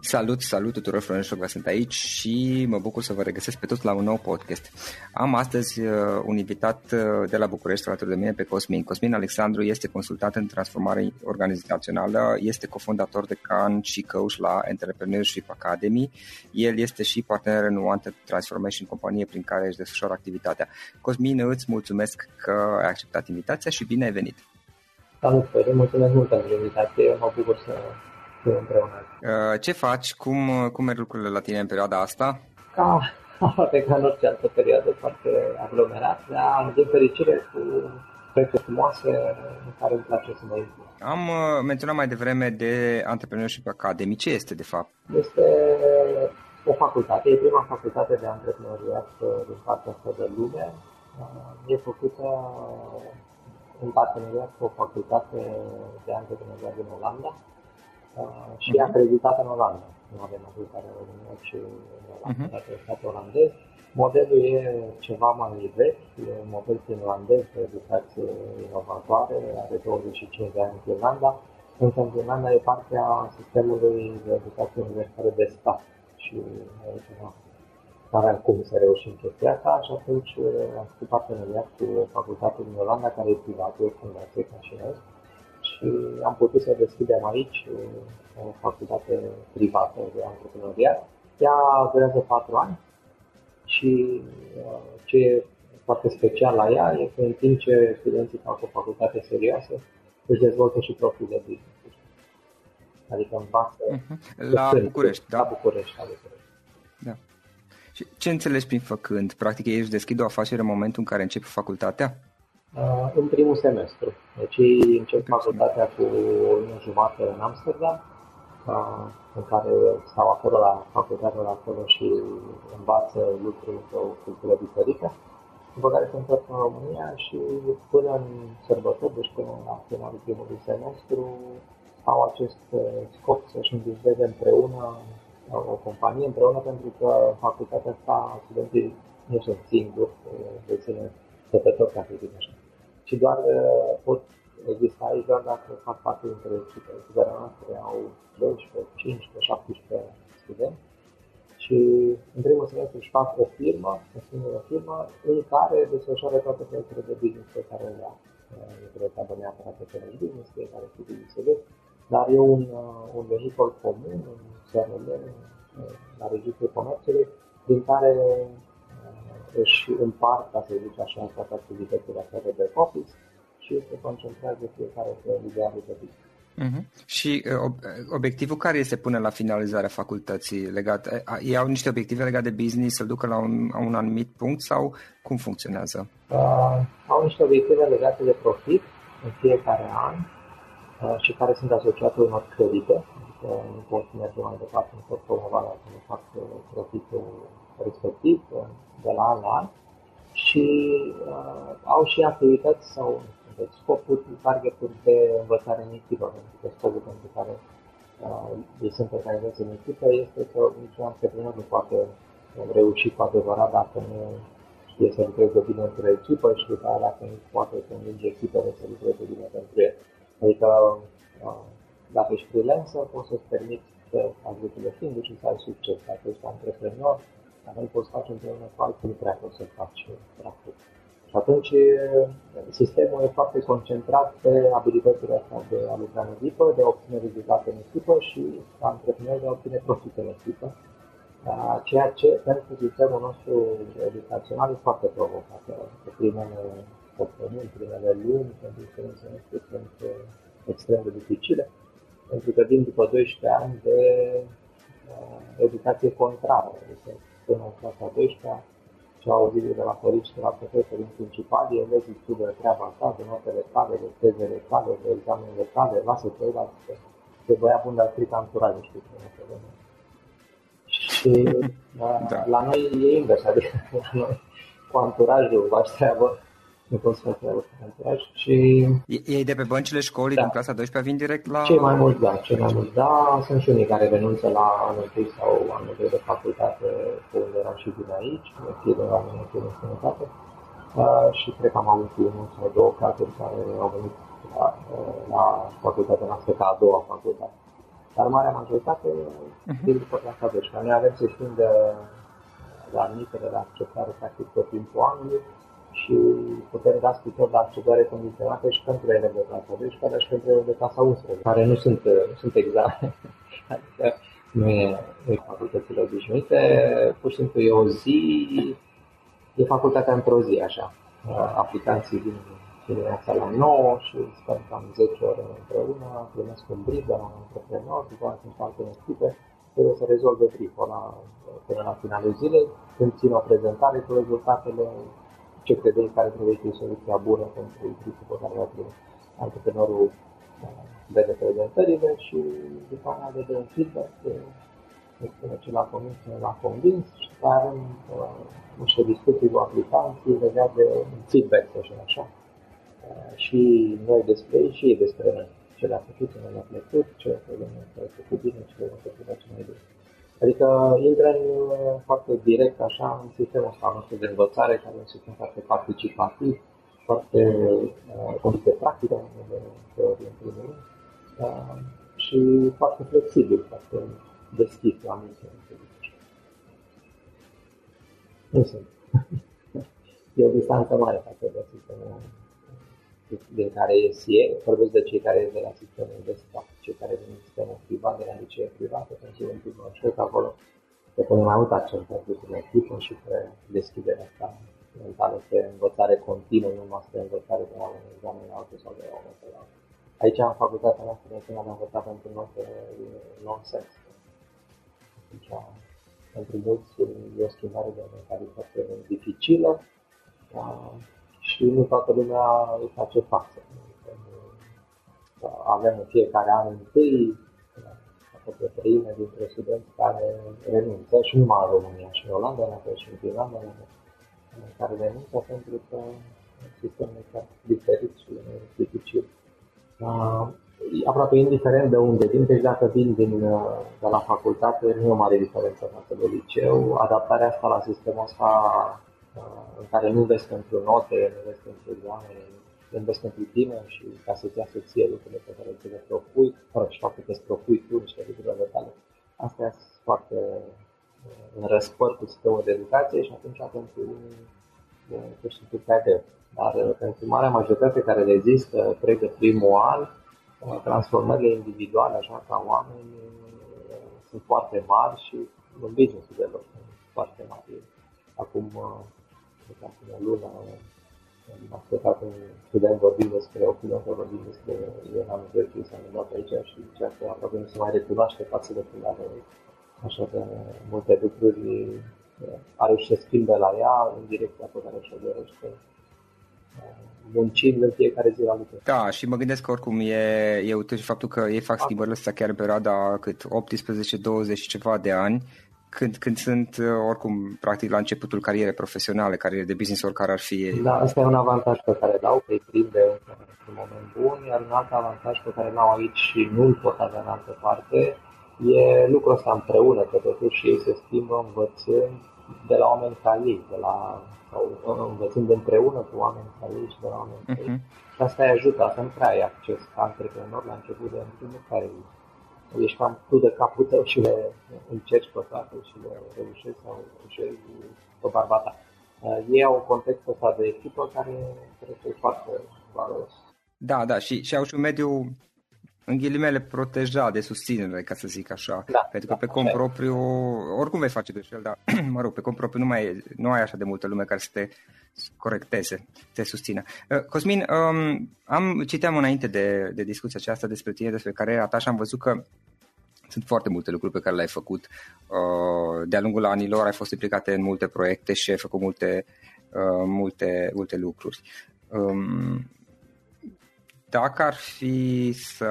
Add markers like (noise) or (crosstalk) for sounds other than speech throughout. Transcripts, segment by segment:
Salut, salut tuturor, Florin Șogva sunt aici și mă bucur să vă regăsesc pe toți la un nou podcast. Am astăzi uh, un invitat uh, de la București alături de mine pe Cosmin. Cosmin Alexandru este consultant în transformare organizațională, este cofondator de CAN și coach la Entrepreneurship Academy. El este și partener în Wanted Transformation, companie prin care își desfășoară activitatea. Cosmin, îți mulțumesc că ai acceptat invitația și bine ai venit! Salut, Florin, mulțumesc mult pentru invitație, mă bucur să împreună. Uh, ce faci? Cum, uh, cum merg lucrurile la tine în perioada asta? Ca, (laughs) poate ca în orice altă perioadă foarte aglomerat, dar din fericire cu proiecte frumoase în care îmi place să mă implic. Am uh, menționat mai devreme de Entrepreneurship Academy. Ce este de fapt? Este o facultate, e prima facultate de antreprenoriat din partea asta de lume. E făcută în parteneriat cu o facultate de antreprenoriat din Olanda uh, și uh-huh. acreditată în Olanda. Nu avem acreditare în România, ci în Olanda, uh-huh. dacă stat olandez. Modelul e ceva mai vechi, e un model finlandez de educație inovatoare, are 25 de ani în Finlanda, însă în Finlanda e partea sistemului de educație universitară de stat și aici aveam cum să reușim chestia asta și atunci am făcut parteneriat cu facultatea din Olanda, care e privată, o fundație ca și noi, și am putut să deschidem aici o facultate privată de antreprenoriat. Ea durează patru ani și ce e foarte special la ea e că în timp ce studenții fac o facultate serioasă, își dezvoltă și propriul de business. Adică învață uh-huh. la București, da? La București, la București. Da. Și ce înțelegi prin făcând? Practic ei își deschid o afacere în momentul în care încep facultatea? Uh, în primul semestru. Deci ei încep facultatea cu o lună jumătate în Amsterdam, uh, în care stau acolo la facultatea la acolo și învață lucruri într-o cultură diferită după care se întorc în România și până în sărbători, deci până la finalul primului semestru, au acest uh, scop să-și învizeze împreună o companie împreună pentru că facultatea asta studenții nu sunt singuri, deține stătători, ca să zic așa. Și doar uh, pot exista aici doar dacă fac parte dintre echipe. Echipele noastre au 12, 15, 17 studenți și în primul semestru își fac o firmă, o singură firmă, în care desfășoară toate proiectele de business pe care le au. Nu trebuie să aibă neapărat pe business, fiecare cu business dar e un, uh, un vehicul comun, un CRM, uh, la Registrul Comerțului, din care uh, își împart, ca să zic așa, toate activitățile astea de back office și se concentrează fiecare pe idealul de business. Uh-huh. Și uh, obiectivul care este până la finalizarea facultății? Legat, ei au niște obiective legate de business, să ducă la un, la un anumit punct sau cum funcționează? Uh, au niște obiective legate de profit în fiecare an uh, și care sunt asociate unor credite, adică nu pot merge mai departe, nu pot promova dacă nu fac profitul respectiv de la an la an și uh, au și activități sau deci scopul, targeturi de învățare în echipă, pentru că scopul pentru care uh, ei sunt organizați în echipă este că niciun antreprenor nu poate reuși cu adevărat dacă nu știe să lucreze bine într-o echipă și după aia dacă nu poate convinge echipele să lucreze bine pentru el. Adică uh, dacă ești freelancer, poți să-ți permiți să faci lucrurile singur și să ai succes. Dacă ești antreprenor, dacă nu poți face împreună cu alții, nu prea poți să faci practic. Și atunci sistemul e foarte concentrat pe abilitățile astea de a lucra în echipă, de a obține rezultate în echipă și ca antreprenor de a obține profit în echipă. Ceea ce pentru sistemul nostru educațional e foarte provocat. Pe primele săptămâni, primele luni, pentru studenții noștri sunt extrem de dificile, pentru că vin după 12 ani de uh, educație contrară. Adică până în clasa 12 ce au auzit de la părinți și de la profesorii principali, elevii studiă treaba ta, de notele tale, de tezele tale, de examenele tale, lasă ceilalți că de băia bun, dar strică anturajul, știi cum este Și (laughs) da. la noi e invers, adică la noi cu anturajul faci treabă nu pot să fac anturaj și... Ei de pe băncile școlii da. din clasa 12 vin direct la... Cei mai mulți, da, cei mai mulți, da. Sunt și unii care renunță la anul 1 sau anul 2 de facultate, pe unde eram și din aici, fie de la mine, fie de sănătate. Uh, și cred că am avut unul sau două cazuri care au venit la, uh, la facultatea noastră ca a doua facultate. Dar marea majoritate uh-huh. vin după clasa 12. Noi avem sesiuni de la admitere, de acceptare practic tot timpul anului și putem da scrisori de accedare condiționate și pentru ele de clasa 12 și pentru ele de clasa 11, care nu sunt, nu sunt examene. (laughs) adică nu e, nu e facultățile obișnuite, pur și simplu e o zi, e facultatea într-o zi, așa. Aplicanții vin dimineața la 9 și stăm cam 10 ore împreună, primesc un brief de la un antreprenor, după aceea sunt alte echipe, trebuie să rezolve brieful la, până la finalul zilei, când țin o prezentare cu rezultatele ce credeți care trebuie să fie soluția bună pentru existul pe care l-a antreprenorul uh, vede prezentările și după aceea vede un feedback îi spune ce l-a convins, ce l-a convins și avem uh, niște discuții cu aplicanții legate de un feedback, să așa, așa. Uh, și noi despre ei și ei despre noi. Ce le-a făcut, ce nu le-a plăcut, ce credem că a făcut bine, ce le-a făcut ce mai bine. Adică intră în, uh, foarte direct așa în sistemul ăsta nostru de învățare, care e un sistem foarte participativ, foarte uh, de practică, de teorie în primul rând, uh, și foarte flexibil, foarte deschis la minte. Nu sunt. e o distanță mare față de sistemul din care ies ei, vorbesc de cei care ies de la sistemul de stat, cei care vin din sistemul privat, de la licee private, pentru că în știu că acolo se pune mai mult accent pe lucrurile tipă și pe deschiderea asta mentală, pe învățare continuă, nu numai pe învățare de la un examen la altul sau de la unul la altul. Aici, în facultatea noastră, de când am învățat pentru note non-sens. Deci, pentru mulți e o schimbare de mentalitate dificilă, și nu toată lumea îi face față. Avem în fiecare an întâi aproape treime dintre studenți care renunță și nu numai în România, și în Olanda, la fel și în Finlanda, care renunță pentru că sistemul este diferit și dificil. Aproape indiferent de unde vin, deci dacă vin din, de la facultate, nu e o mare diferență față de liceu. Adaptarea asta la sistemul ăsta în care nu vezi pentru note, nu vezi pentru examene, nu vezi pentru tine și ca să-ți iasă ție lucrurile pe care ți le propui, fără și faptul că îți propui tu niște lucruri tale. Astea sunt foarte în răspăr cu sistemul de educație și atunci pentru unii știu prea greu. Dar pentru marea majoritate care rezistă, trec de primul an, transformările individuale, așa ca oameni, sunt foarte mari și în business-ul de lor sunt foarte mari. Acum acum o lună am ascultat un student vorbind despre o pilotă vorbind despre Ioana Măgărciu s-a întâmplat aici și zicea că aproape nu se mai recunoaște față de când are așa că multe lucruri are și să schimbe la ea în direcția pe care și-o dorește muncind în fiecare zi la lucru. Da, și mă gândesc că oricum e, e util faptul că ei fac schimbările astea chiar în perioada cât 18-20 și ceva de ani când, când sunt uh, oricum practic la începutul carierei profesionale, cariere de business, oricare ar fi Da, asta e un avantaj pe care dau, că îi prinde într-un moment bun, iar un alt avantaj pe care l-au aici și nu-l pot avea în altă parte, e lucrul ăsta împreună, că totuși ei se schimbă învățând de la oameni ca ei, de la, sau învățând împreună cu oameni ca ei și de la oameni ca ei. Uh-huh. Și asta îi ajută, asta nu prea ai acces ca antreprenor la început de nu prea ai ești cam tu de capul tău și le încerci pe toate și le reușești sau reușești pe barba ta. Uh, ei au contextul ăsta de echipă care cred că e foarte valoros. Da, da, și, și au și un mediu în ghilimele protejat de susținere, ca să zic așa. Da, Pentru că da, pe cont propriu, oricum vei face greșeli, dar, (clears throat) mă rog, pe cont propriu nu, mai e, nu ai așa de multă lume care să te corecteze, te susțină. Uh, Cosmin, um, am citeam înainte de, de discuția aceasta despre tine, despre cariera ta și am văzut că sunt foarte multe lucruri pe care le-ai făcut. Uh, de-a lungul anilor ai fost implicate în multe proiecte și ai făcut multe, uh, multe, multe lucruri. Um, dacă ar fi să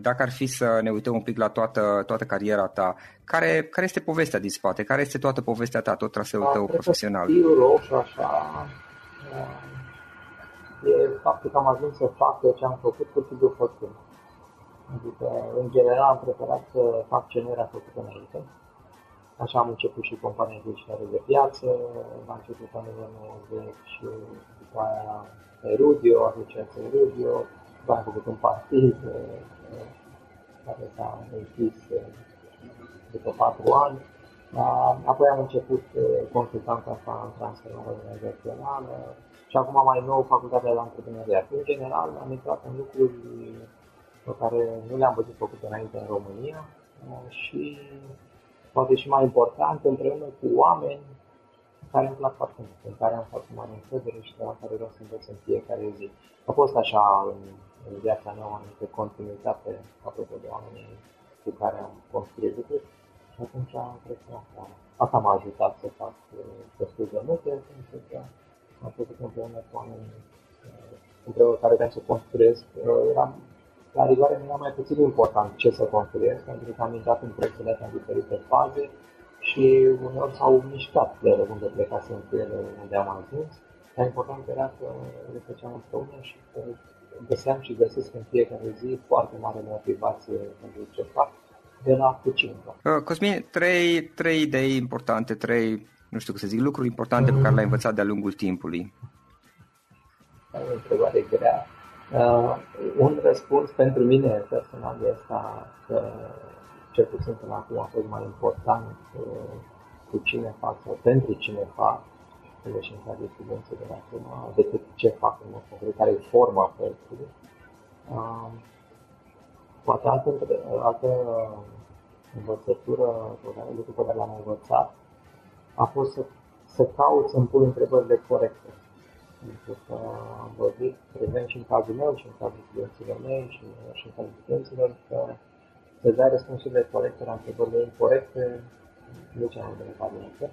dacă ar fi să ne uităm un pic la toată, toată cariera ta, care, care este povestea din spate? Care este toată povestea ta, tot traseul da, tău profesional? Stilul roșu, așa, e faptul că am ajuns să fac ce am făcut cu timpul făcând. Adică, în general, am preferat să fac ce nu era făcut înainte. Așa am început și compania de de piață, am început în 90 și după aia Erudio, asociația Erudio, după aia am făcut un partid care s-a închis după patru ani. Apoi am început consultanța asta în transformare organizațională și acum mai nou facultatea de antreprenoriat. În general am intrat în lucruri pe care nu le-am văzut făcute înainte în România și poate și mai important, împreună cu oameni care îmi plac foarte mult, în care am foarte mare încredere și de la care vreau să învăț în fiecare zi. A fost așa în, în viața mea o anumită continuitate apropo de oamenii cu care am construit lucruri și atunci cred că asta, asta m-a ajutat să fac uh, destul de multe, pentru că am făcut împreună cu oameni uh, împreună care vreau să construiesc. Uh, eram, la rigoare mi era mai puțin important ce să construiesc, pentru că am intrat în proiectele astea în diferite faze și uneori s-au mișcat de unde plecasem cu ele, unde am ajuns, dar important era că le făceam împreună și că găseam și găsesc în fiecare zi foarte mare motivație pentru ce fac de la puțin. Uh, Cosmin, trei, trei idei importante, trei, nu știu cum să zic, lucruri importante mm. pe care le-ai învățat de-a lungul timpului. o întrebare grea. Uh, un răspuns pentru mine personal este că cel puțin până acum a fost mai important uh, cu cine fac sau pentru cine fac, ele și în cazul studenții de acum, decât ce fac în mod concret, care e forma proiectului. Uh, poate altă, altă învățătură, lucru pe care l-am învățat, a fost să, să caut să-mi pun întrebările corecte. Pentru că am văzut, prezent și în cazul meu, și în cazul studenților mei, și, și în cazul studenților, că să dai răspunsurile corecte la întrebările incorrecte, nu cea mai bună variantă.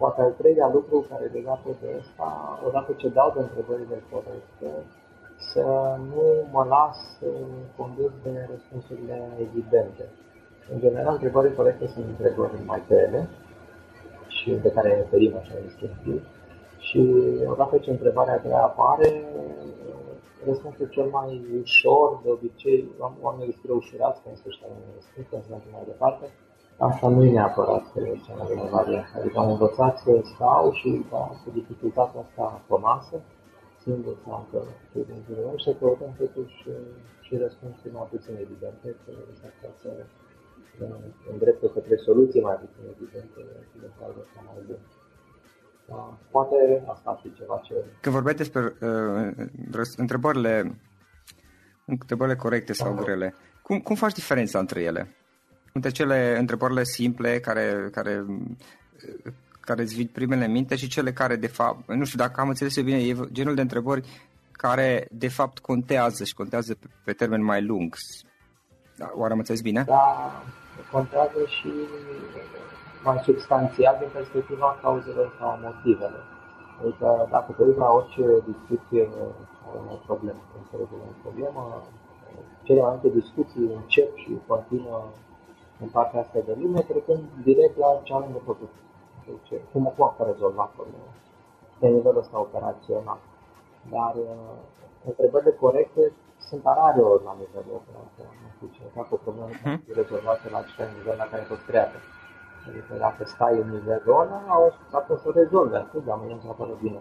Uh, și poate al treilea lucru care e legat de asta, odată ce dau de întrebările corecte, să nu mă las condus de răspunsurile evidente. În general, întrebările corecte sunt întrebări mai tele și de care ne ferim așa instinctiv. Și odată ce întrebarea ta apare, răspunsul cel mai ușor, de obicei, oamenii sunt ușurați când se știu un răspuns, când se mai departe, asta nu e neapărat cea mai bună variantă. Adică am învățat să stau și da, cu dificultatea asta pe masă, singur sau încă din jurul meu, să căutăm totuși și răspunsuri mai puțin evidente, că s-ar putea să îndreptă către soluții mai puțin evidente și de fapt mai bune. Da, poate asta ar fi ceva ce... Când vorbeai despre uh, întrebările, întrebările corecte sau grele, cum, cum faci diferența între ele? Între cele întrebările simple care, care, care îți vin primele în minte și cele care de fapt, nu știu dacă am înțeles eu bine, e genul de întrebări care de fapt contează și contează pe, pe termen mai lung. Da, oare am înțeles bine? Da, contează și mai substanțial din perspectiva cauzelor sau motivelor. Adică dacă te uiți la orice discuție sau o problemă, înțelegem o problemă, cele mai multe discuții încep și continuă în partea asta de lume, trecând direct la ce am de făcut. Deci, cum o poate rezolva problema de nivelul ăsta operațional. Dar uh, întrebările corecte sunt rare ori la nivelul operațional. Nu știu ce, dacă o problemă uh-huh. rezolvată la acel nivel la care a fost creată. Adică dacă stai în nivelul ăla, poate să o rezolvi, atât, dar mâine să apară bine.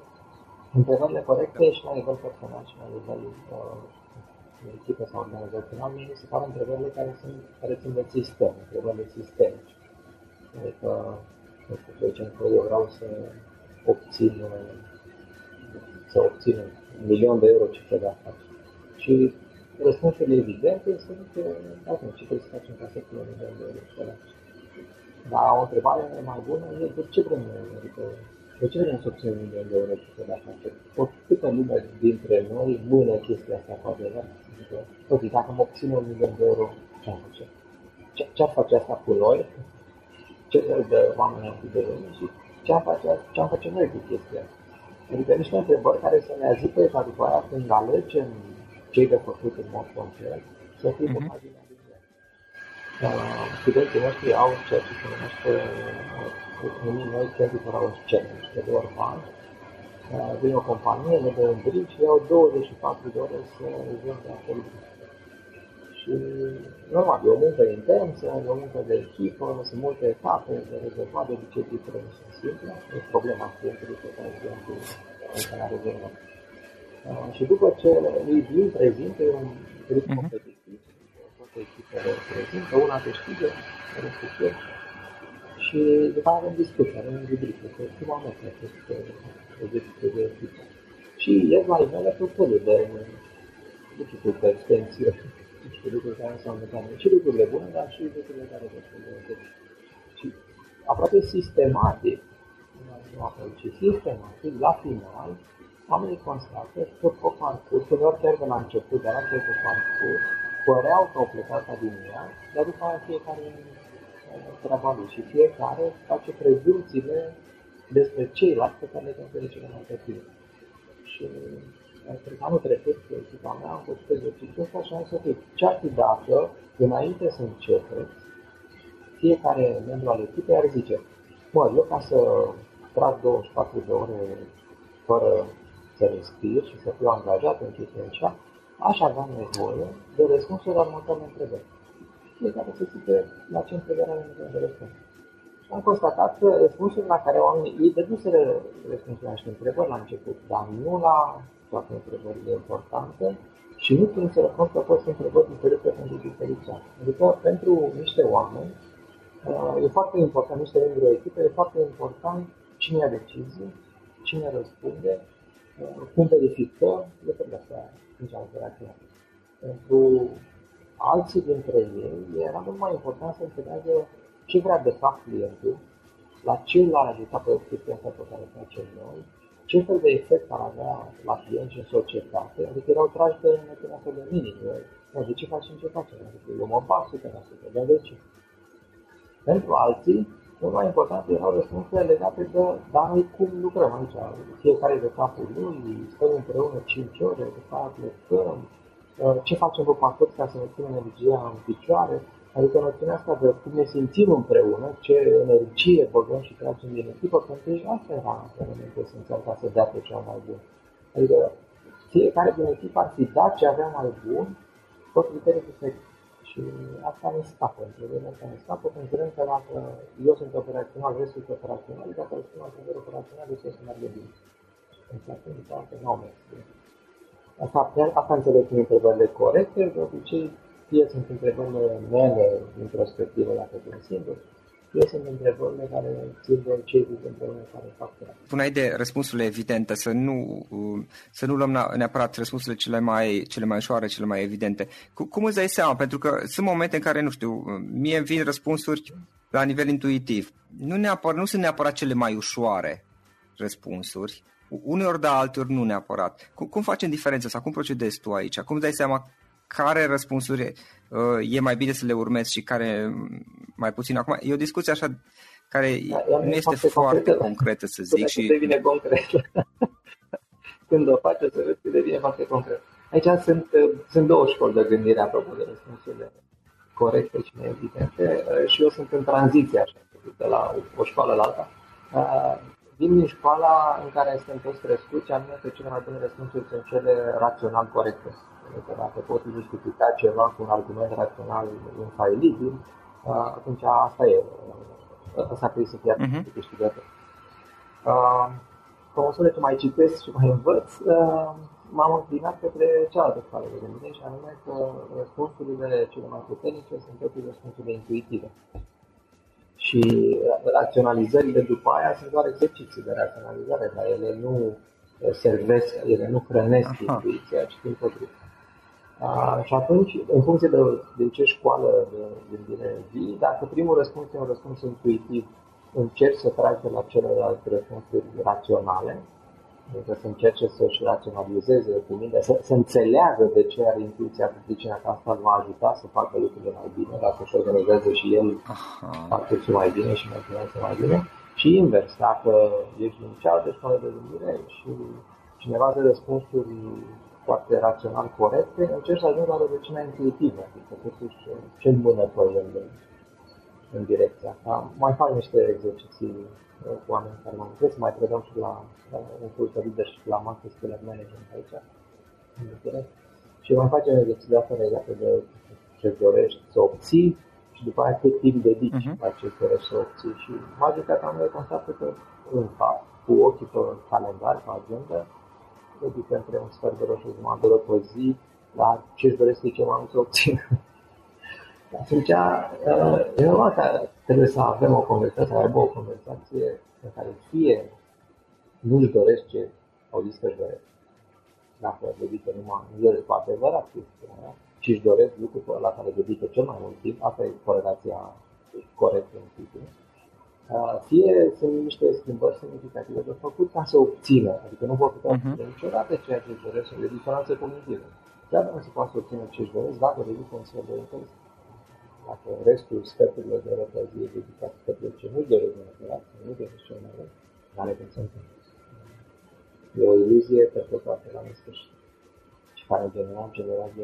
Întrebările corecte și la nivel personal și la nivel uh, de echipă sau organizațional, mie mi se pare întrebările care, sunt, care țin de sistem, întrebările sistemice. Adică, nu știu, să zicem că eu vreau să obțin, să obțin un milion de euro ce de afaceri. Și răspunsurile evidente sunt, da, ce trebuie să facem ca să obținem un milion de euro ce de afaceri. Dar o întrebare mai bună e de ce vrem noi? Adică, de ce vrem să obținem un milion de euro ce de afaceri? O câtă lume dintre noi mână chestia asta cu adevărat? Adică, ok, dacă mă obțin un milion de euro, ce am face? Ce, ce ar face asta cu noi? Ce fel de oameni am fi de lume și ce am face, ce am face noi cu chestia asta? Adică niște întrebări care să ne ajute ca după aia când alegem cei de făcut în mod concret, să fim mm-hmm. mai bine studenții noștri au ceea ce se numește numim noi 24 hours challenge, de două ori an. Vine o companie, le dă un brief și iau 24 de ore să rezolve acel brief. Și normal, e o muncă intensă, e o muncă de echipă, sunt multe etape de rezolvat, de obicei diferite sunt simple, e problema clientului pe care clientul încă n-a rezolvat. Și după ce îi vin, prezintă, e un brief uh-huh. competitiv, toate echipele prezintă, una câștigă, restul pierd. Și după aceea avem discuție, avem un rubrică, că cum am mers acest exercițiu de echipă. Și ies la iveală tot felul de dificultăți, tensiuni, (laughs) niște lucruri care s-au întâmplat, și lucrurile bune, dar și lucrurile care destul de Și aproape sistematic, nu apoi, ci sistematic, la final, oamenii constată că pe parcurs, uneori chiar de la început, dar la pe parcurs, păreau că au plecat din ea, dar după aia fiecare treaba lui și fiecare face prezumțiile despre ceilalți pe care le consideră cele mai perfide. Și cred că anul trecut, cu echipa mea, am făcut exercițiul ăsta și am zis, ok, ce-ar fi dacă, înainte să începeți, fiecare membru al echipei ar zice, mă, eu ca să trag 24 de ore fără să respir și să fiu angajat în chestia așa, aș avea nevoie de răspunsuri la următoarele întrebări. Fiecare să zice la ce întrebare are nevoie de răspuns. Și am constatat că răspunsurile la care oamenii îi dăduseră răspunsurile la niște întrebări la început, dar nu la toate întrebările importante și nu ținseră cont că au fost întrebări diferite pentru diferiți Adică pentru niște oameni, Uh, e foarte important, niște membri o echipă, e foarte important cine ia decizii, cine răspunde, uh, cum verificăm, lucrurile astea sunt operaționale. Pentru alții dintre ei era mult mai important să înțeleagă ce vrea de fapt clientul, la ce l-ar ajuta pe chestia asta pe care o facem noi, ce fel de efect ar avea la client și în societate, adică erau trași de metoda de minim. Nu, de ce facem ce facem? Adică eu mă bag 100%, dar de ce? Pentru alții, cel mai important erau răspunsurile legate de, dar noi cum lucrăm aici, fiecare de capul lui, stăm împreună 5 ore, de fapt plecăm, uh, ce facem pe parcurs ca să ne ținem energia în picioare, adică noțiunea asta de cum ne simțim împreună, ce energie băgăm și tragem din echipă, pentru că asta era elementul esențial ca să dea pe cea mai bun. Adică fiecare din echipă ar fi dat ce avea mai bun, tot criteriul diferit. Și asta ne scapă, întrebările astea ne scapă, considerând că dacă eu sunt operațional, restul este operațional, dacă eu sunt alt operațional, restul să meargă bine. Însă atunci, poate nu au mers Asta, asta înțeleg prin întrebările corecte, de obicei, fie sunt întrebările mele introspective, dacă sunt singur, fie sunt întrebările care țin de cei împreună care fac treaba. Spuneai de răspunsurile evidente, să nu, să nu luăm neapărat răspunsurile cele mai, cele mai ușoare, cele mai evidente. Cum îți dai seama? Pentru că sunt momente în care, nu știu, mie îmi vin răspunsuri la nivel intuitiv. Nu, neapărat, nu sunt neapărat cele mai ușoare răspunsuri, uneori da, alteori nu neapărat. Cum, cum facem diferența sau cum procedezi tu aici? Cum îți dai seama care răspunsuri uh, e mai bine să le urmezi și care mai puțin. Acum, e o discuție așa care da, nu este foarte, foarte concretă, să zic. Și devine concret. (laughs) Când o faci, o să vezi că devine foarte concret. Aici sunt, uh, sunt două școli de gândire apropo de răspunsurile corecte și neevidente uh, și eu sunt în tranziție așa, de la o școală la alta. Uh, vin din școala în care suntem toți crescuți, anume că cele mai bune răspunsuri sunt cele rațional corecte. Că dacă poți justifica ceva cu un argument rațional infailibil, atunci asta e. Asta trebuie să fie uh-huh. câștigată. Pe măsură ce mai citesc și mai învăț, m-am înclinat către cealaltă scală de gândire și anume că răspunsurile cele mai puternice sunt totuși răspunsurile intuitive. Și raționalizările după aia sunt doar exerciții de raționalizare, dar ele nu servesc, ele nu hrănesc intuiția, ci din potrivă. Uh, și atunci, în funcție de, de ce școală de gândire vii, dacă primul răspuns e un răspuns intuitiv, încerci să tragi de la celelalte răspunsuri raționale, adică să încerce să-și raționalizeze cu mine, să, să înțeleagă de ce are intuiția practicină că asta îl va ajuta să facă lucrurile mai bine, dacă își organizează și el face și mai bine și mai bine mai bine. Și invers, dacă ești în cealaltă școală de gândire și cineva de răspunsuri foarte rațional corecte, încerci să ajungi la rădăcina intuitivă, adică totuși ce îmbunătăți în, în direcția asta. Mai fac niște exerciții uh, cu oameni care m-am să mai predăm și la, un curs de leadership la Master Skill Management aici, în București. Și mai facem exerciții astea legate de ce dorești să obții și după aceea cât timp dedici uh-huh. la ce dorești să obții. Și majoritatea oamenilor constată că în fapt, cu ochii pe calendar, pe agenda, medică între un sfert de oră și jumătate de oră pe zi la ce își doresc ei ce mai mult să obțină. Atunci, uh, e normal că trebuie să avem o conversație, să aibă o conversație în care fie nu își doresc ce au zis că își doresc, dacă dedică numai în el cu adevărat chestia și își doresc lucrul la care dedică cel mai mult timp, asta e corelația corectă în timpul fie sunt niște schimbări semnificative de făcut ca să obțină, adică nu vor putea uh-huh. niciodată ceea ce își doresc, de disonanță cognitivă. Chiar nu se poate să obțină ce își doresc dacă ridică un sfert de interes. Dacă restul sferturilor de pe zi e dedicat către ce nu-și doresc neapărat, nu doresc cel mai rău, care cum se întâmplă. E o iluzie pentru toate la nesfârșit. Și care generează, generează,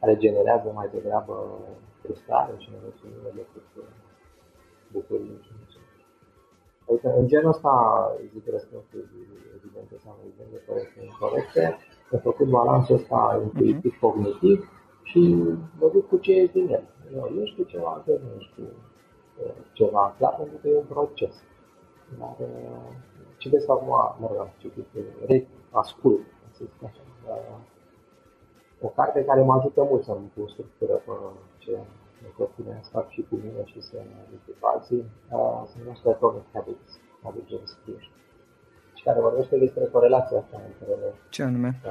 care generează mai degrabă frustrare și nemulțumire decât bucurii și Adică, în genul ăsta, zic răspunsuri evidente sau evidente, corecte, incorrecte, am făcut balansul ăsta intuitiv-cognitiv și mă duc cu ce e din el. Eu ești cu ceva, că nu ești ceva clar, pentru că e un proces. Dar citesc acum, mă rog, am citit, ascult, să zic așa, o carte care mă ajută mult să-mi pun structură pe ce tot bine să fac și cu mine și să aduc cu alții, uh, se numește Atomic Habits, al James Clear. Și care vorbește despre corelația asta între Ce anume? uh,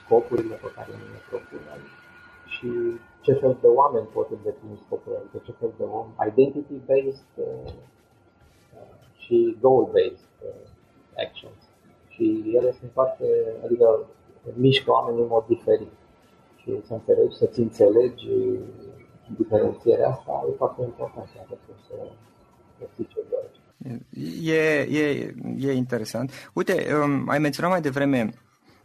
scopurile pe care ne propunem și ce fel de oameni pot îndeplini scopurile, adică ce fel de om, identity-based uh, uh, și goal-based uh, actions. Și ele sunt foarte, adică mișcă oamenii în mod diferit. Și să înțelegi, să-ți înțelegi diferențierea asta e foarte important dacă să, să știi ce dorești. E, e, e interesant. Uite, um, ai menționat mai devreme,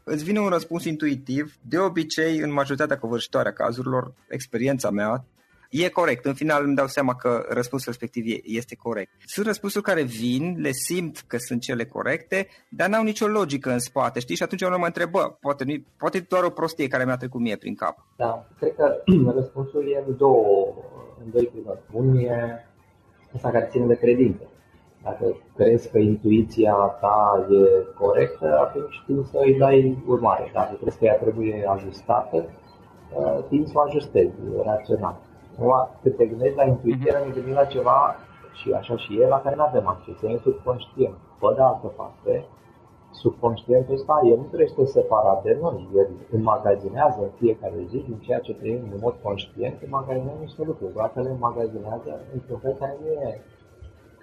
îți vine un răspuns intuitiv, de obicei, în majoritatea covârșitoare a cazurilor, experiența mea, e corect. În final îmi dau seama că răspunsul respectiv este corect. Sunt răspunsuri care vin, le simt că sunt cele corecte, dar n-au nicio logică în spate, știi? Și atunci unul mă întrebă, poate, nu, poate doar o prostie care mi-a trecut mie prin cap. Da, cred că (clears throat) răspunsul e în două, în doi primări. Unul e ăsta care ține de credință. Dacă crezi că intuiția ta e corectă, atunci timp să îi dai urmare. Dacă crezi că ea trebuie ajustată, timp să o ajustezi, rațional. Când te gândești la intuiție, ne gândim la ceva și așa și e, la care nu avem acces, e subconștient. Pe de altă parte, subconștientul ăsta, el nu trăiește separat de noi, el înmagazinează în fiecare zi din ceea ce trăim în mod conștient, înmagazinează niște lucruri, doar că le înmagazinează într-un fel care nu e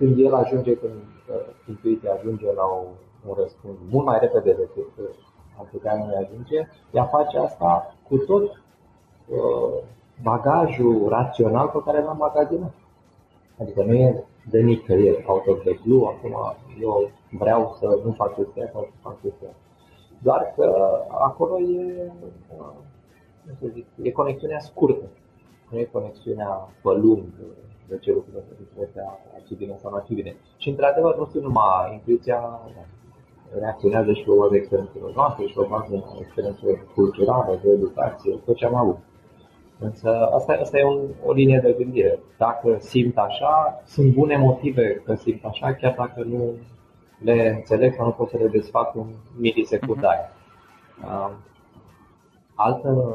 când el ajunge, când uh, intuiția ajunge la o, un răspuns mult mai repede decât uh, am putea noi ajunge, ea face asta cu tot uh, bagajul rațional pe care l-am magazinat. Adică nu e de nicăieri, out of the blue, acum eu vreau să nu fac chestia sau să fac chestia Doar că acolo e, uh, nu să zic, e conexiunea scurtă, nu e conexiunea pe lung, de ce lucrurile se a bine sau nu bine. Și într-adevăr nu sunt numai intuiția da, reacționează și pe urma de experiențelor noastre și pe urma de experiențelor culturale, de educație, tot ce am avut. Însă asta, asta e un, o linie de gândire. Dacă simt așa, sunt bune motive că simt așa, chiar dacă nu le înțeleg sau nu pot să le desfac în milisecundare. Uh-huh. Altă,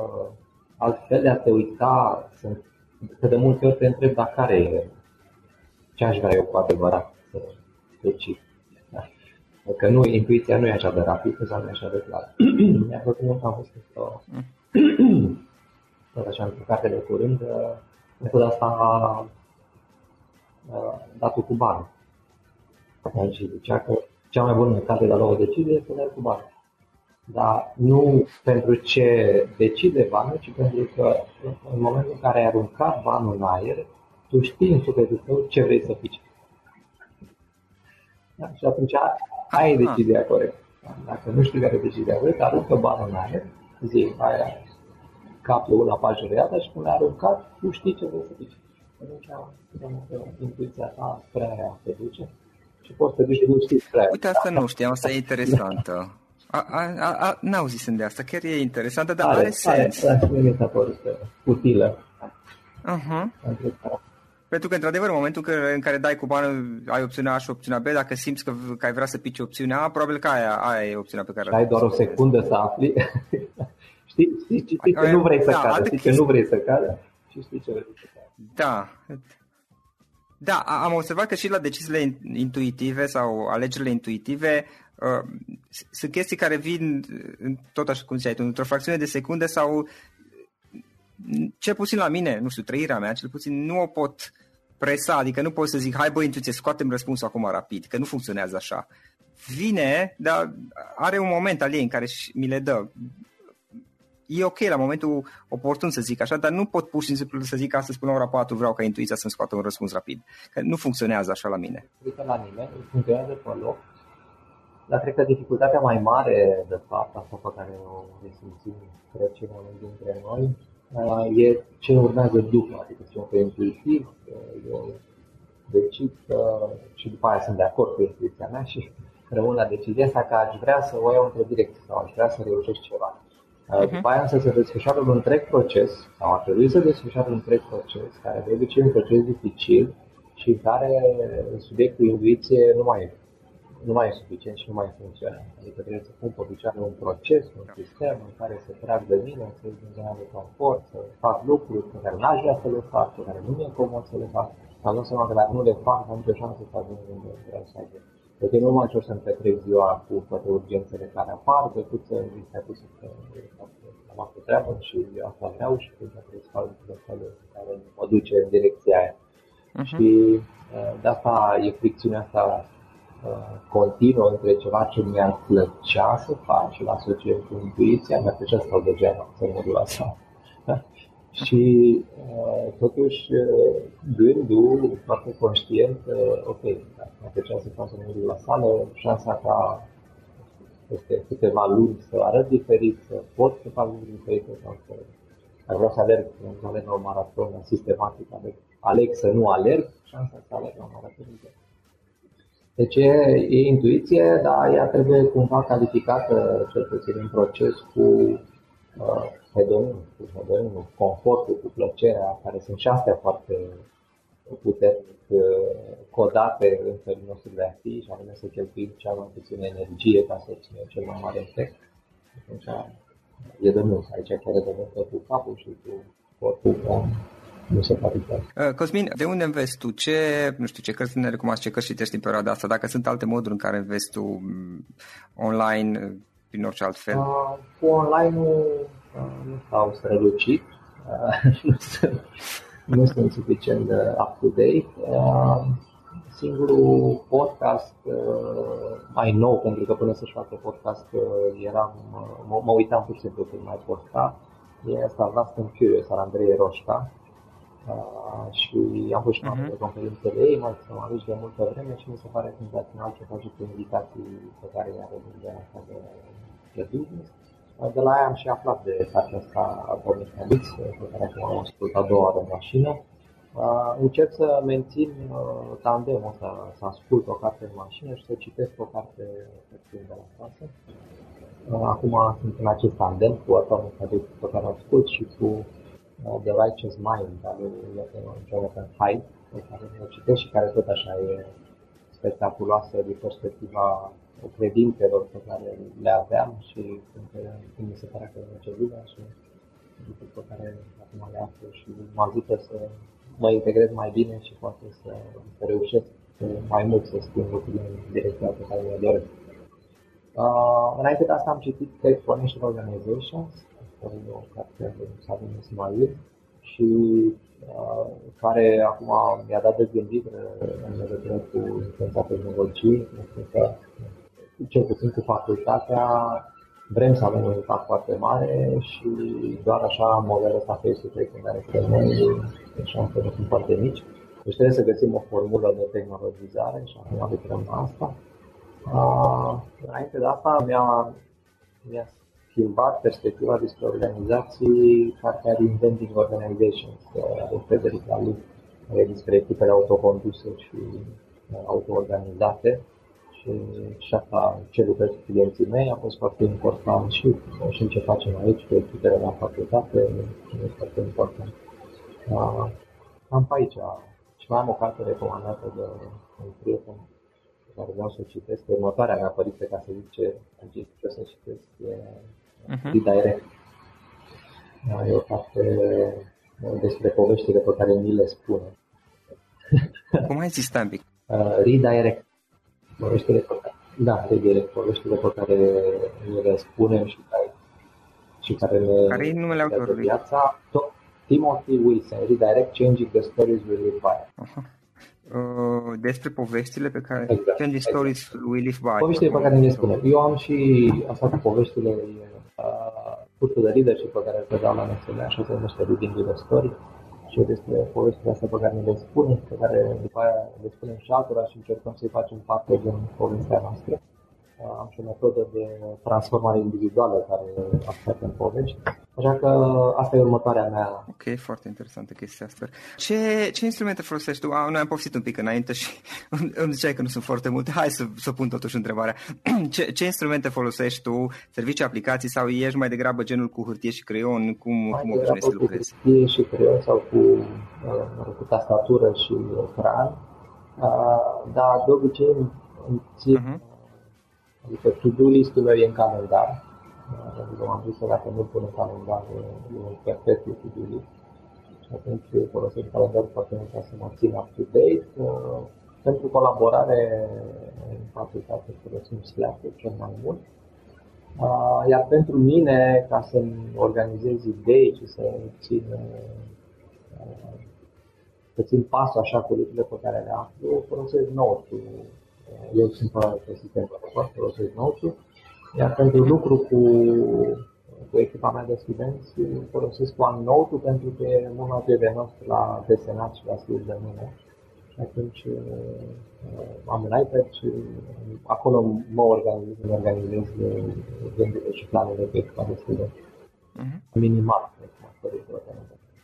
alt fel de a te uita, sunt că de multe ori te întreb dacă care e, ce aș vrea eu cu adevărat să decid. Da. Că nu, intuiția nu e așa de rapidă sau nu e așa de clar. (clears throat) Mi-a plăcut mult că am văzut că tot așa într-o carte de curând, metoda asta a dat cu bani. Și zicea că cea mai bună metodă de a lua o decizie este să cu bani dar nu pentru ce decide banul, ci pentru că în momentul în care ai aruncat banul în aer, tu știi în sufletul tău ce vrei să pici. Da? Și atunci ai decizia corectă. Dacă nu știi care e decizia corectă, aruncă banul în aer, zi, aia capul la pajă reată și când ai aruncat, tu știi ce vrei să pici. Atunci, intuiția ta spre aia te duce și poți să te duci din știi spre aia. Uite, asta nu știam, asta e interesantă. A, a, a, n-auzisem de asta, chiar e interesantă, dar are, are sens. Are, are, mi s-a părut utilă. Uh-huh. Pentru că, într-adevăr, în momentul în care dai cu banul, ai opțiunea A și opțiunea B, dacă simți că, că ai vrea să pici opțiunea A, probabil că aia, aia e opțiunea pe care ai doar o secundă să afli. (laughs) știi, știi, știi, știi că nu vrei să da, cadă, știi că nu vrei să cadă și știi ce vrei să cadă. Da. Da, am observat că și la deciziile intuitive sau alegerile intuitive Uh, sunt chestii care vin tot așa cum ziceai tu, într-o fracțiune de secunde sau cel puțin la mine, nu știu, trăirea mea, cel puțin nu o pot presa, adică nu pot să zic, hai bă, intuiție, scoatem răspunsul acum rapid, că nu funcționează așa. Vine, dar are un moment al ei în care mi le dă. E ok la momentul oportun să zic așa, dar nu pot pur și simplu să zic astăzi până la ora 4 vreau ca intuiția să-mi scoată un răspuns rapid. Că nu funcționează așa la mine. Uite la nimeni, funcționează pe loc dar cred că dificultatea mai mare, de fapt, asta pe care o resimțim, cred, cei mai mulți dintre noi, e ce urmează după, adică sunt pe intuitiv, eu decid că, și după aia sunt de acord cu intuiția mea și rămân la decizia asta că aș vrea să o iau într-o direcție sau aș vrea să reușesc ceva. Uh-huh. După aia însă se desfășoară un întreg proces, sau ar trebui să desfășoare un întreg proces, care de obicei e un proces dificil și în care subiectul intuiție nu mai, nu mai e suficient și nu mai funcționează. Adică trebuie să pun pe picioare un proces, un sistem în care să trag de mine, să ies din zona de confort, să fac lucruri pe care n-aș vrea să le fac, pe care nu mi-e comod să le fac. Am dat seama că dacă nu le fac, am nicio șansă să ajung unde vreau să ajung. Deci e mult mai ușor să-mi petrec ziua cu toate urgențele care apar, decât să îmi stai pus să am asta treabă și asta vreau și trebuie să fac lucrurile care mă duce în direcția aia. Uh-huh. Și uh, de asta e fricțiunea asta uh, continuă între ceva ce mi-ar plăcea să fac și la asociez cu intuiția, mi-ar plăcea să stau degeaba, să mă la asta. și uh, totuși uh, gândul foarte conștient, uh, ok, dacă plăcea să fac să la sală, șansa ca peste câteva luni să arăt diferit, să pot să fac lucruri diferite sau să dacă vreau să alerg, să alerg la un maraton sistematic, aleg, aleg să nu alerg, șansa să alerg la un maraton Deci e, e intuiție, dar ea trebuie cumva calificată, cel puțin în proces, cu uh, hedonism, cu hedonism, confortul, cu plăcerea, care sunt și astea foarte puternic uh, codate în felul nostru de a fi și anume să cheltuim cea mai puțină energie ca să obținem cel mai mare efect. Atunci e de mult. Aici chiar e de mult cu capul și cu corpul ca nu se poate uh, Cosmin, de unde înveți tu? Ce, nu știu, ce cărți ne recomand, ce cărți citești în perioada asta? Dacă sunt alte moduri în care înveți tu mm, online, uh, prin orice alt fel? Uh, cu online nu, uh, nu stau strălucit. Uh, (laughs) nu sunt nu sunt suficient de up-to-date. Uh, singurul podcast uh, mai nou, pentru că până să-și facă podcast uh, eram, mă, mă uitam pur și simplu când mai posta, e asta Last and Curious al Andrei Roșca. Uh, și am fost și uh-huh. de conferințe de ei, mai sunt aici de multă vreme și mi se pare că în ce face cu invitații pe care i-a de asta de, de business. De la aia am și aflat de partea asta a Domnului Felix, pe care acum am ascultat a doua oară în mașină. Uh, încerc să mențin uh, tandemul ăsta, să ascult o carte în mașină și să citesc o carte de la casă. Uh, acum sunt în acest tandem cu Atomic Habits pe care o ascult și cu The Righteous Mind al lui Jonathan Haidt, pe care o citesc și care tot așa e spectaculoasă din perspectiva credințelor pe care le aveam și când mi se pare că merge lumea și lucruri pe care acum le aflu și mă ajută să mă integrez mai bine și poate să, să reușesc mai mult să schimb lucrurile în direcția pe care le doresc. Uh, înainte de asta am citit The Exponential Organizations, o carte de Sabin Ismail și uh, care acum mi-a dat de gândit în legătură cu influența tehnologiei, pentru că cel puțin cu facultatea, vrem să avem un impact foarte mare și doar așa modelul ăsta face-to-face în care cred noi, șansele sunt foarte mici. Deci trebuie să găsim o formulă de tehnologizare și acum lucrăm la asta. Uh, înainte de asta mi-a, mi-a schimbat perspectiva despre organizații partea Reinventing Organizations de Frederic Laloux, care e despre echipele autoconduse și autoorganizate și, și asta ce lucrez cu clienții mei a fost foarte important și, și ce facem aici cu echipele la facultate e foarte important. Uh, am pe aici și mai am o carte recomandată de un prieten pe care vreau să o citesc, următoarea mea părinte, ca să zic ce, ce o să citesc, e uh-huh. Redirect. Da, e o carte despre poveștile pe care mi le spune. (laughs) Cum ai zis, Tambic? Uh, redirect poveștile pe care, da, redirect, poveștile pe care ne le spunem și care, și care ne care e numele autorului? Viața, Timothy Wilson, Redirect Changing the Stories We Live By. Uh-huh. Uh, despre poveștile pe care exact, Changing exact. Stories We Live By. Poveștile pe care ne le spunem. Eu am și asta cu poveștile uh, cursul de leadership pe care îl predau la NSM, așa se numește Reading the Story și despre povestea asta pe care ne le spunem, pe care după aia le spunem și altora și încercăm să-i facem parte din povestea noastră. Uh, am și o metodă de transformare individuală care așteaptă în povești. Așa că asta e următoarea mea. Ok, foarte interesantă chestia asta. Ce, ce instrumente folosești tu? A, noi am povestit un pic înainte și (laughs) îmi ziceai că nu sunt foarte multe. Hai să, să pun totuși întrebarea. (clears throat) Ce, ce instrumente folosești tu? Servicii, aplicații sau ești mai degrabă genul cu hârtie și creion? Cum, mai cum obișnuiești să lucrezi? Cu hârtie și creion sau cu, uh, cu tastatură și ecran. Uh, dar de obicei îmi țin, uh-huh. adică to-do list-ul meu e în calendar pentru că m-am zis că dacă nu pun în calendar, e un perfect util. Și atunci folosesc calendarul foarte mult ca să mă țin up-to-date. Pentru colaborare în facultate folosim Slack cel mai mult. Iar pentru mine, ca să-mi organizez idei și să țin, să țin pasul așa cu lucrurile pe care le aflu, folosesc Note-ul. Eu sunt pe sistem folosesc Note-ul iar pentru lucru cu, cu echipa mea de studenți, folosesc OneNote pentru că e mult mai prietenos la desenat și la stil de mână. Și atunci uh, am un iPad și acolo mă organizez, mă organizez gândurile și planurile pe echipa de studenți. Uh-huh. Minimal,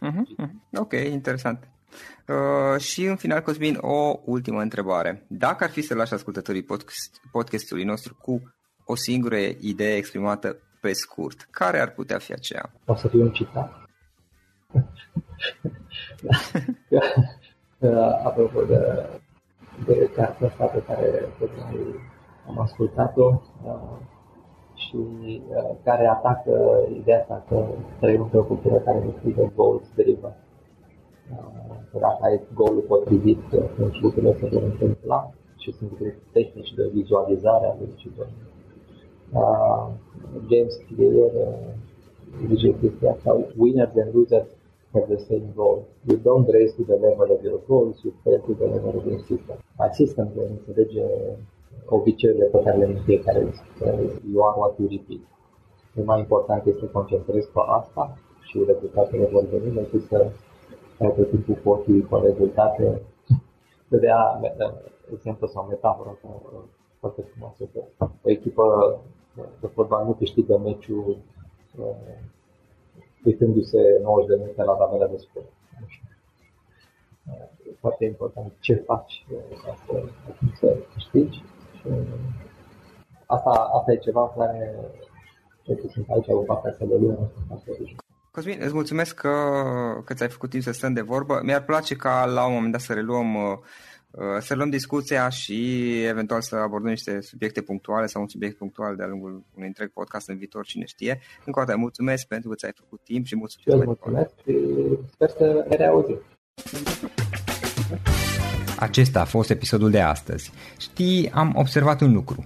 uh-huh. Ok, interesant. Uh, și în final, Cosmin, o ultimă întrebare. Dacă ar fi să lași ascultătorii podcast, podcastului nostru cu o singură idee exprimată pe scurt. Care ar putea fi aceea? O să fie un citat. (laughs) (laughs) Apropo de, de cartea asta pe care tocmai am ascultat-o uh, și uh, care atacă ideea asta că trăim într-o cultură care nu scrie goals driven. Uh, că dacă ai golul potrivit, atunci lucrurile se vor întâmpla și sunt tehnici de vizualizare a lui și de uh, James Clear uh, zice chestia asta, winners and losers have the same goal. You don't raise to the level of your goals, you fail to the level of your system. My system de înțelege obiceiurile pe care le în fiecare zi. You are what you repeat. E mai important este să concentrezi pe asta și rezultatele vor veni decât să ai tot timpul cu ochii pe rezultate. Vedea exemplu sau metaforă foarte frumoasă că o echipă de fotbal nu câștigă meciul uh, uitându-se 90 de minute la tabela de scor. Uh, e foarte important ce faci uh, ca să, să câștigi. Și asta, asta e ceva care cel sunt aici cu partea asta de lume, Cosmin, îți mulțumesc că, că ți-ai făcut timp să stăm de vorbă. Mi-ar place ca la un moment dat să reluăm uh, Uh, să luăm discuția și eventual să abordăm niște subiecte punctuale sau un subiect punctual de-a lungul unui întreg podcast în viitor, cine știe. Încă o dată mulțumesc pentru că ți-ai făcut timp și mulțumesc. Eu mulțumesc și sper să ne reauzim. Acesta a fost episodul de astăzi. Știi, am observat un lucru.